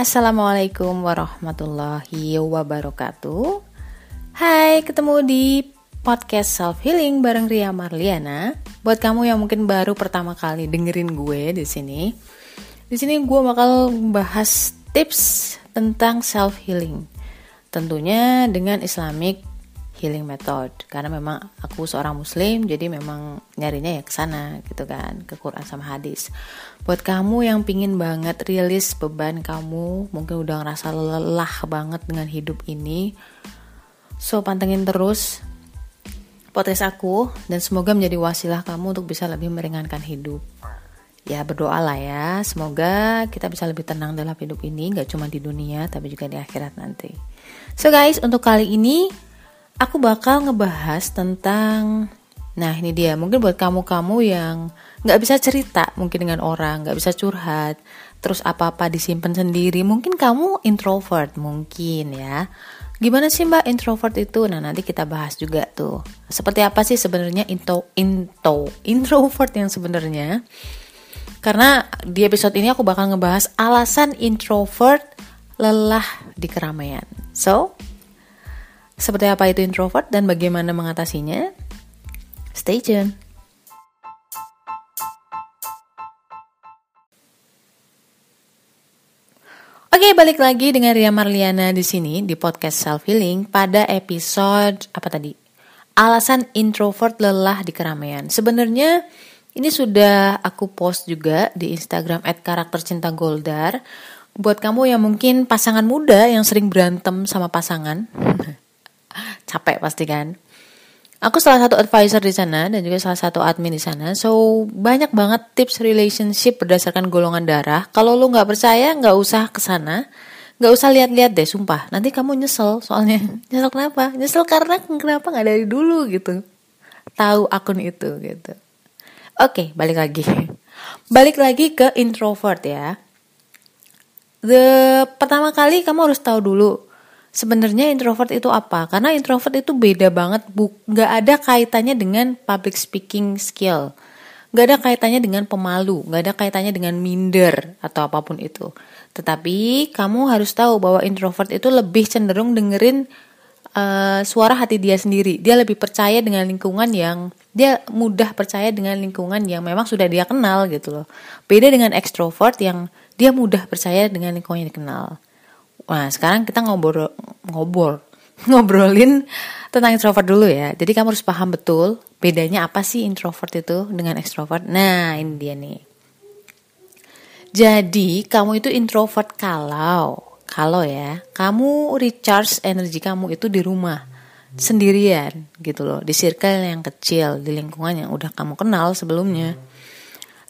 Assalamualaikum warahmatullahi wabarakatuh. Hai, ketemu di podcast self healing bareng Ria Marliana. Buat kamu yang mungkin baru pertama kali dengerin gue di sini, di sini gue bakal bahas tips tentang self healing. Tentunya dengan Islamic healing method. Karena memang aku seorang muslim jadi memang nyarinya ya ke sana gitu kan ke Quran sama hadis. Buat kamu yang pingin banget rilis beban kamu mungkin udah ngerasa lelah banget dengan hidup ini so pantengin terus podcast aku dan semoga menjadi wasilah kamu untuk bisa lebih meringankan hidup. Ya berdoalah ya. Semoga kita bisa lebih tenang dalam hidup ini gak cuma di dunia tapi juga di akhirat nanti. So guys untuk kali ini aku bakal ngebahas tentang Nah ini dia, mungkin buat kamu-kamu yang nggak bisa cerita mungkin dengan orang, nggak bisa curhat, terus apa-apa disimpan sendiri, mungkin kamu introvert mungkin ya. Gimana sih mbak introvert itu? Nah nanti kita bahas juga tuh. Seperti apa sih sebenarnya into, into, introvert yang sebenarnya? Karena di episode ini aku bakal ngebahas alasan introvert lelah di keramaian. So, seperti apa itu introvert dan bagaimana mengatasinya? Stay tune. Oke, balik lagi dengan Ria Marliana di sini di podcast Self Healing pada episode apa tadi? Alasan introvert lelah di keramaian. Sebenarnya ini sudah aku post juga di Instagram @karaktercintagoldar buat kamu yang mungkin pasangan muda yang sering berantem sama pasangan. capek pasti kan. Aku salah satu advisor di sana dan juga salah satu admin di sana. So banyak banget tips relationship berdasarkan golongan darah. Kalau lu nggak percaya nggak usah ke sana. Nggak usah lihat-lihat deh sumpah. Nanti kamu nyesel soalnya. Nyesel kenapa? Nyesel karena kenapa nggak dari dulu gitu. Tahu akun itu gitu. Oke balik lagi. Balik lagi ke introvert ya. The pertama kali kamu harus tahu dulu sebenarnya introvert itu apa? Karena introvert itu beda banget, bu, nggak ada kaitannya dengan public speaking skill, nggak ada kaitannya dengan pemalu, nggak ada kaitannya dengan minder atau apa pun itu. Tetapi kamu harus tahu bahwa introvert itu lebih cenderung dengerin uh, suara hati dia sendiri. Dia lebih percaya dengan lingkungan yang dia mudah percaya dengan lingkungan yang memang sudah dia kenal gitu loh. Beda dengan extrovert yang dia mudah percaya dengan lingkungan yang dikenal. Nah, sekarang kita ngobrol ngobrol ngobrolin tentang introvert dulu ya. Jadi kamu harus paham betul bedanya apa sih introvert itu dengan extrovert. Nah, ini dia nih. Jadi, kamu itu introvert kalau kalau ya, kamu recharge energi kamu itu di rumah sendirian gitu loh, di circle yang kecil, di lingkungan yang udah kamu kenal sebelumnya.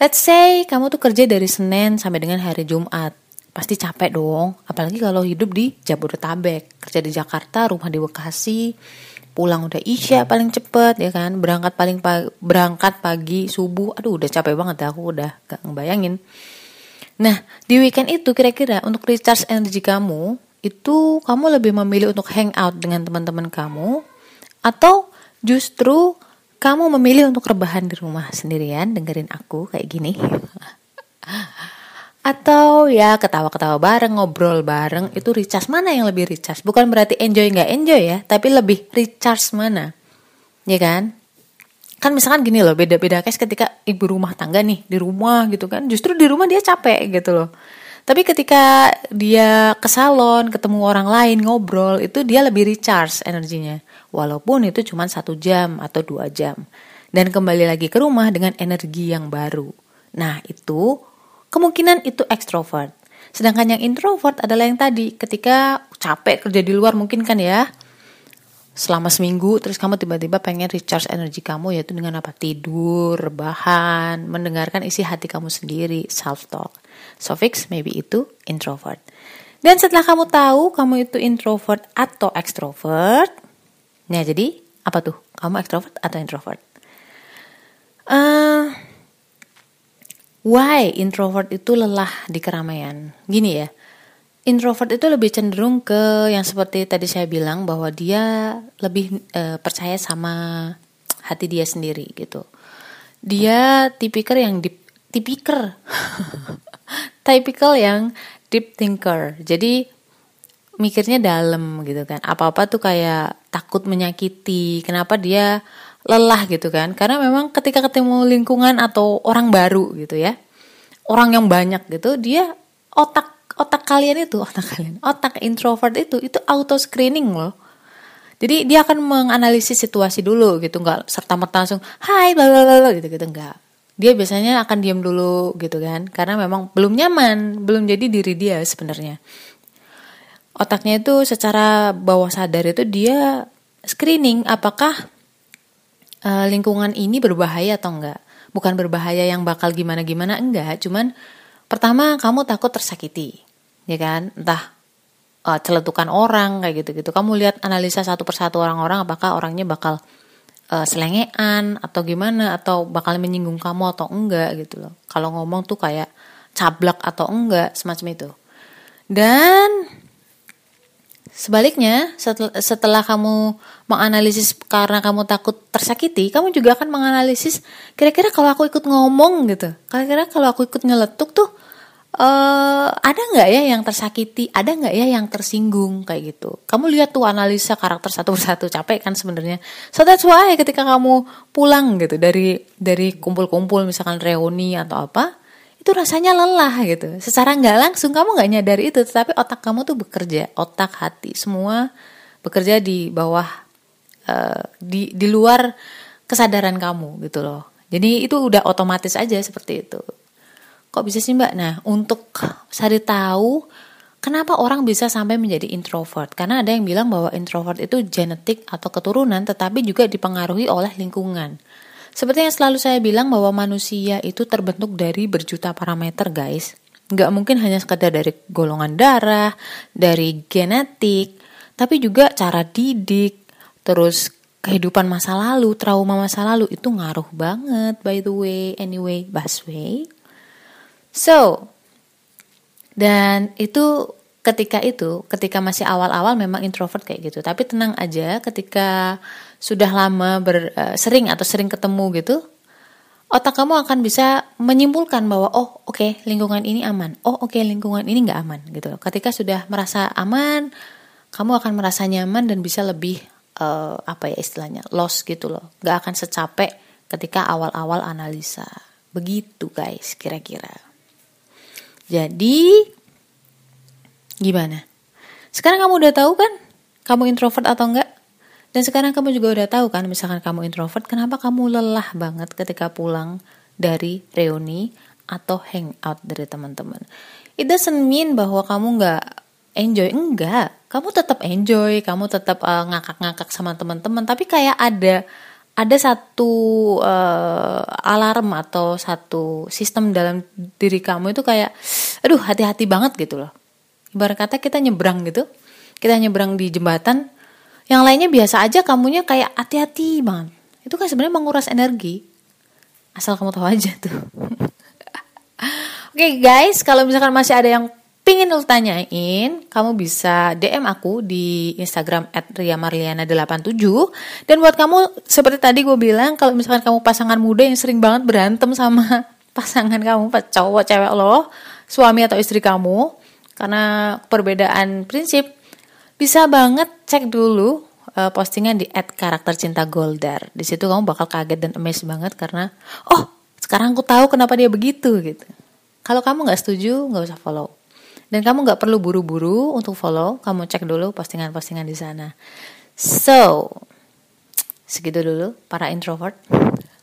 Let's say kamu tuh kerja dari Senin sampai dengan hari Jumat pasti capek dong. Apalagi kalau hidup di Jabodetabek. Kerja di Jakarta rumah di Bekasi. Pulang udah isya paling cepet ya kan? Berangkat paling pagi, berangkat pagi subuh. Aduh udah capek banget ya aku udah gak ngebayangin. Nah di weekend itu kira-kira untuk recharge energi kamu itu kamu lebih memilih untuk hangout dengan teman-teman kamu atau justru kamu memilih untuk rebahan di rumah sendirian? Dengerin aku kayak gini atau ya ketawa-ketawa bareng ngobrol bareng itu recharge mana yang lebih recharge? Bukan berarti enjoy nggak enjoy ya tapi lebih recharge mana? Ya kan? Kan misalkan gini loh beda-beda case ketika ibu rumah tangga nih di rumah gitu kan justru di rumah dia capek gitu loh. Tapi ketika dia ke salon ketemu orang lain ngobrol itu dia lebih recharge energinya. Walaupun itu cuma satu jam atau dua jam. Dan kembali lagi ke rumah dengan energi yang baru. Nah itu kemungkinan itu ekstrovert. Sedangkan yang introvert adalah yang tadi ketika capek kerja di luar mungkin kan ya selama seminggu terus kamu tiba-tiba pengen recharge energi kamu yaitu dengan apa tidur, rebahan, mendengarkan isi hati kamu sendiri, self talk. So fix maybe itu introvert. Dan setelah kamu tahu kamu itu introvert atau extrovert, nah jadi apa tuh? Kamu extrovert atau introvert? Uh, why introvert itu lelah di keramaian? Gini ya, introvert itu lebih cenderung ke yang seperti tadi saya bilang bahwa dia lebih e, percaya sama hati dia sendiri gitu. Dia tipikal yang di tipikal tipikal yang deep thinker. Jadi mikirnya dalam gitu kan. Apa-apa tuh kayak takut menyakiti. Kenapa dia lelah gitu kan? Karena memang ketika ketemu lingkungan atau orang baru gitu ya. Orang yang banyak gitu, dia otak otak kalian itu, otak kalian, otak introvert itu itu auto screening loh. Jadi dia akan menganalisis situasi dulu gitu, nggak serta merta langsung hai bla bla bla gitu gitu nggak dia biasanya akan diam dulu gitu kan karena memang belum nyaman belum jadi diri dia sebenarnya otaknya itu secara bawah sadar itu dia screening apakah uh, lingkungan ini berbahaya atau enggak? Bukan berbahaya yang bakal gimana gimana enggak. Cuman pertama kamu takut tersakiti ya kan? Entah uh, celetukan orang kayak gitu gitu kamu lihat analisa satu persatu orang-orang apakah orangnya bakal uh, selengean atau gimana? Atau bakal menyinggung kamu atau enggak gitu loh. Kalau ngomong tuh kayak cablak atau enggak semacam itu. Dan sebaliknya setelah, kamu menganalisis karena kamu takut tersakiti, kamu juga akan menganalisis kira-kira kalau aku ikut ngomong gitu. Kira-kira kalau aku ikut nyeletuk tuh uh, ada nggak ya yang tersakiti, ada nggak ya yang tersinggung kayak gitu. Kamu lihat tuh analisa karakter satu persatu capek kan sebenarnya. So that's why ketika kamu pulang gitu dari dari kumpul-kumpul misalkan reuni atau apa, itu rasanya lelah gitu. Secara nggak langsung kamu nggak nyadari itu, tetapi otak kamu tuh bekerja, otak hati semua bekerja di bawah uh, di di luar kesadaran kamu gitu loh. Jadi itu udah otomatis aja seperti itu. Kok bisa sih mbak? Nah untuk cari tahu kenapa orang bisa sampai menjadi introvert. Karena ada yang bilang bahwa introvert itu genetik atau keturunan tetapi juga dipengaruhi oleh lingkungan. Seperti yang selalu saya bilang bahwa manusia itu terbentuk dari berjuta parameter guys. Nggak mungkin hanya sekedar dari golongan darah, dari genetik, tapi juga cara didik, terus kehidupan masa lalu, trauma masa lalu itu ngaruh banget by the way. Anyway, Baswe. So, dan itu ketika itu, ketika masih awal-awal memang introvert kayak gitu. Tapi tenang aja, ketika sudah lama ber, uh, sering atau sering ketemu gitu, otak kamu akan bisa menyimpulkan bahwa oh oke okay, lingkungan ini aman, oh oke okay, lingkungan ini nggak aman gitu. Ketika sudah merasa aman, kamu akan merasa nyaman dan bisa lebih uh, apa ya istilahnya loss gitu loh, nggak akan secapek ketika awal-awal analisa. Begitu guys, kira-kira. Jadi gimana? Sekarang kamu udah tahu kan kamu introvert atau enggak? Dan sekarang kamu juga udah tahu kan misalkan kamu introvert, kenapa kamu lelah banget ketika pulang dari reuni atau hangout dari teman-teman. It doesn't mean bahwa kamu nggak enjoy, enggak. Kamu tetap enjoy, kamu tetap uh, ngakak-ngakak sama teman-teman, tapi kayak ada ada satu uh, alarm atau satu sistem dalam diri kamu itu kayak aduh hati-hati banget gitu loh ibarat kata kita nyebrang gitu. Kita nyebrang di jembatan. Yang lainnya biasa aja kamunya kayak hati-hati banget. Itu kan sebenarnya menguras energi. Asal kamu tahu aja tuh. Oke okay, guys kalau misalkan masih ada yang pingin lu tanyain, kamu bisa DM aku di Instagram @riamarliana87. Dan buat kamu seperti tadi gue bilang, kalau misalkan kamu pasangan muda yang sering banget berantem sama pasangan kamu, cowok cewek lo, suami atau istri kamu, karena perbedaan prinsip, bisa banget cek dulu uh, postingan di @karaktercintagoldar. Di situ kamu bakal kaget dan amazed banget karena, oh sekarang aku tahu kenapa dia begitu gitu. Kalau kamu nggak setuju, nggak usah follow dan kamu nggak perlu buru-buru untuk follow, kamu cek dulu postingan-postingan di sana. So, segitu dulu para introvert.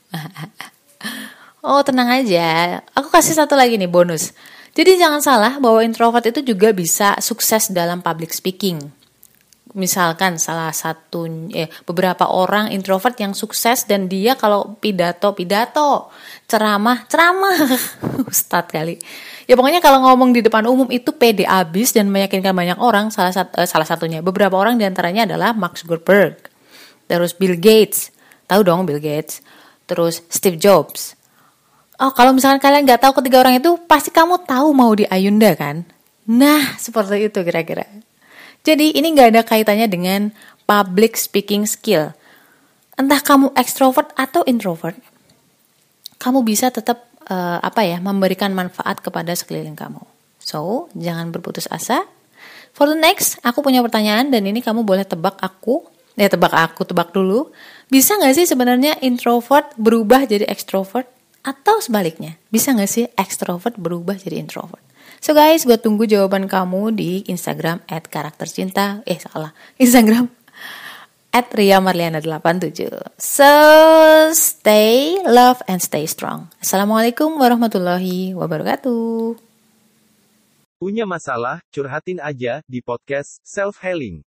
oh, tenang aja. Aku kasih satu lagi nih bonus. Jadi jangan salah bahwa introvert itu juga bisa sukses dalam public speaking. Misalkan salah satu eh, beberapa orang introvert yang sukses dan dia kalau pidato pidato, ceramah ceramah, ustadz kali. Ya pokoknya kalau ngomong di depan umum itu pede abis dan meyakinkan banyak orang. Salah satu uh, salah satunya. Beberapa orang di antaranya adalah Mark Zuckerberg. Terus Bill Gates. Tahu dong Bill Gates. Terus Steve Jobs oh kalau misalkan kalian nggak tahu ketiga orang itu pasti kamu tahu mau di Ayunda kan nah seperti itu kira-kira jadi ini nggak ada kaitannya dengan public speaking skill entah kamu extrovert atau introvert kamu bisa tetap uh, apa ya memberikan manfaat kepada sekeliling kamu. So, jangan berputus asa. For the next, aku punya pertanyaan dan ini kamu boleh tebak aku. Ya tebak aku, tebak dulu. Bisa gak sih sebenarnya introvert berubah jadi extrovert? Atau sebaliknya, bisa gak sih extrovert berubah jadi introvert? So guys, gue tunggu jawaban kamu di Instagram at karakter cinta. Eh salah, Instagram at Ria Marliana 87. So stay love and stay strong. Assalamualaikum warahmatullahi wabarakatuh. Punya masalah, curhatin aja di podcast Self Healing.